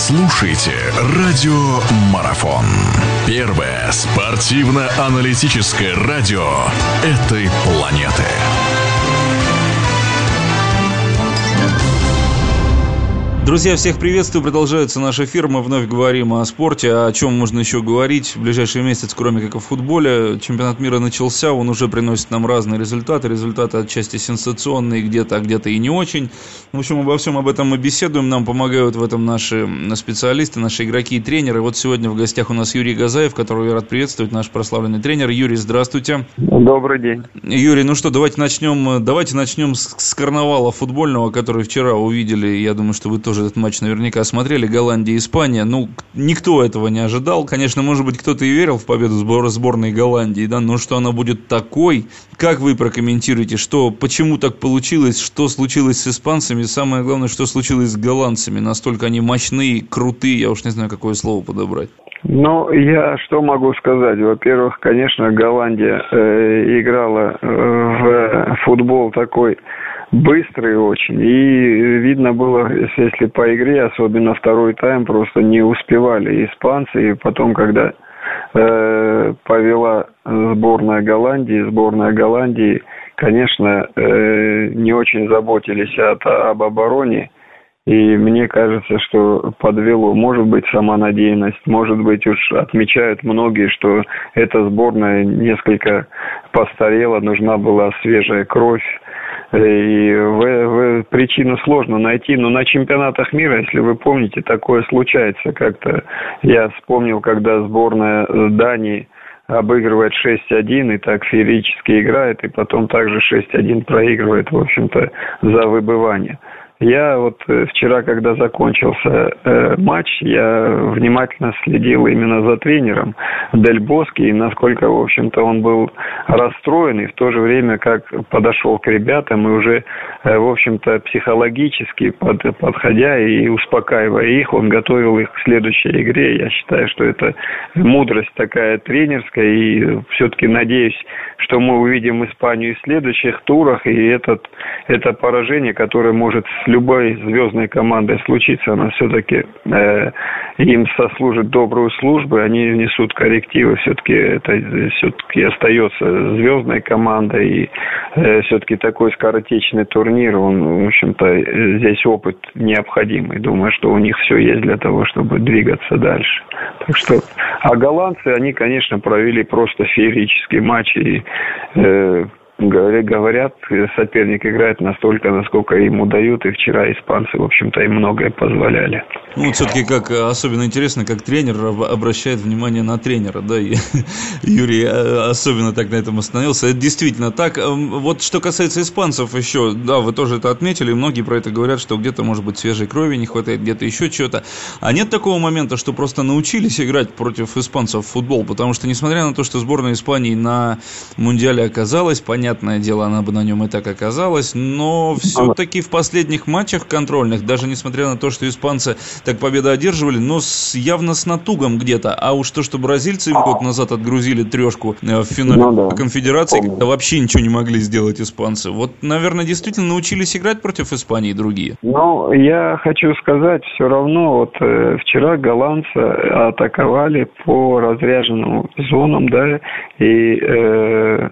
слушаете «Радио Марафон». Первое спортивно-аналитическое радио этой планеты. Друзья, всех приветствую. Продолжается наш эфир. Мы вновь говорим о спорте. О чем можно еще говорить в ближайший месяц, кроме как о футболе. Чемпионат мира начался. Он уже приносит нам разные результаты. Результаты отчасти сенсационные где-то, а где-то и не очень. В общем, обо всем об этом мы беседуем. Нам помогают в этом наши специалисты, наши игроки и тренеры. Вот сегодня в гостях у нас Юрий Газаев, которого я рад приветствовать, наш прославленный тренер. Юрий, здравствуйте. Добрый день. Юрий, ну что, давайте начнем, давайте начнем с, с карнавала футбольного, который вчера увидели. Я думаю, что вы тоже тоже этот матч наверняка смотрели, Голландия и Испания. Ну, никто этого не ожидал. Конечно, может быть, кто-то и верил в победу сбор, сборной Голландии, да, но что она будет такой, как вы прокомментируете, что, почему так получилось, что случилось с испанцами, самое главное, что случилось с голландцами, настолько они мощные, крутые, я уж не знаю, какое слово подобрать. Ну, я что могу сказать? Во-первых, конечно, Голландия э, играла э, в футбол такой быстрый очень. И видно было, если по игре, особенно второй тайм, просто не успевали испанцы. И потом, когда э, повела сборная Голландии, сборная Голландии, конечно, э, не очень заботились от, об обороне. И мне кажется, что подвело. Может быть, самонадеянность, может быть, уж отмечают многие, что эта сборная несколько постарела, нужна была свежая кровь. И в, в, причину сложно найти, но на чемпионатах мира, если вы помните, такое случается как-то. Я вспомнил, когда сборная Дании обыгрывает 6-1 и так феерически играет, и потом также 6-1 проигрывает, в общем-то, за выбывание. Я вот э, вчера, когда закончился э, матч, я внимательно следил именно за тренером Дель Боски, и насколько, в общем-то, он был расстроен, и в то же время, как подошел к ребятам, и уже, э, в общем-то, психологически под, подходя и успокаивая их, он готовил их к следующей игре. Я считаю, что это мудрость такая тренерская, и все-таки надеюсь, что мы увидим Испанию в следующих турах, и этот, это поражение, которое может любой звездной командой случится, она все-таки э, им сослужит добрую службу, они внесут коррективы, все-таки это все-таки остается звездной командой, и э, все-таки такой скоротечный турнир, он, в общем-то, здесь опыт необходимый. Думаю, что у них все есть для того, чтобы двигаться дальше. Так что, а голландцы, они, конечно, провели просто феерический матч, и э, говорят, соперник играет настолько, насколько ему дают, и вчера испанцы, в общем-то, им многое позволяли. Ну, вот все-таки как особенно интересно, как тренер обращает внимание на тренера, да, Юрий э, особенно так на этом остановился. Это действительно так. Эм, вот что касается испанцев еще, да, вы тоже это отметили, многие про это говорят, что где-то, может быть, свежей крови не хватает, где-то еще чего-то. А нет такого момента, что просто научились играть против испанцев в футбол, потому что, несмотря на то, что сборная Испании на Мундиале оказалась, понятно, понятное дело, она бы на нем и так оказалась, но все-таки в последних матчах контрольных, даже несмотря на то, что испанцы так победу одерживали, но с, явно с натугом где-то, а уж то, что бразильцы им год назад отгрузили трешку э, в финале ну, да. конфедерации, когда вообще ничего не могли сделать испанцы. Вот, наверное, действительно научились играть против Испании другие. Ну, я хочу сказать, все равно, вот э, вчера голландцы атаковали по разряженным зонам, да, и э,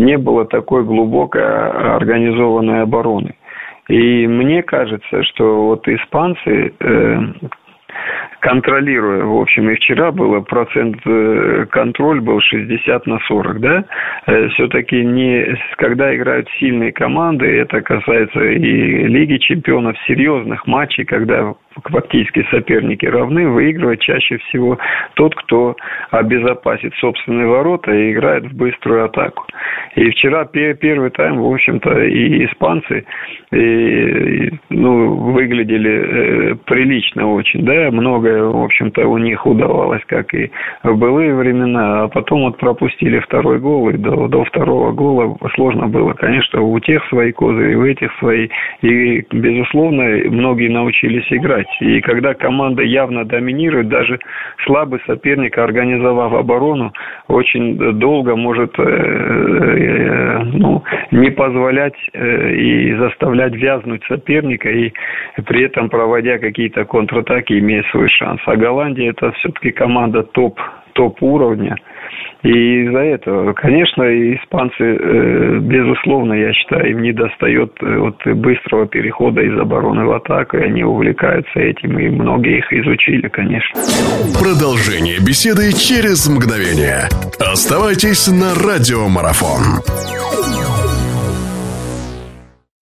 не было такой глубокой а, организованной обороны. И мне кажется, что вот испанцы, э, контролируя, в общем, и вчера было процент э, контроль был 60 на 40, да, э, все-таки не, когда играют сильные команды, это касается и Лиги чемпионов, серьезных матчей, когда фактически соперники равны, выигрывает чаще всего тот, кто обезопасит собственные ворота и играет в быструю атаку. И вчера первый тайм, в общем-то, и испанцы и, ну, выглядели э, прилично очень, да, многое, в общем-то, у них удавалось, как и в былые времена, а потом вот пропустили второй гол, и до, до второго гола сложно было, конечно, у тех свои козыри, у этих свои, и, безусловно, многие научились играть. И когда команда явно доминирует, даже слабый соперник, организовав оборону, очень долго может э, э, ну, не позволять э, и заставлять вязнуть соперника, и при этом проводя какие-то контратаки, имея свой шанс. А Голландия это все-таки команда топ, топ уровня. И из-за этого, конечно, испанцы, э, безусловно, я считаю, им не достает э, вот быстрого перехода из обороны в атаку, и они увлекаются этим, и многие их изучили, конечно. Продолжение беседы через мгновение. Оставайтесь на радиомарафон.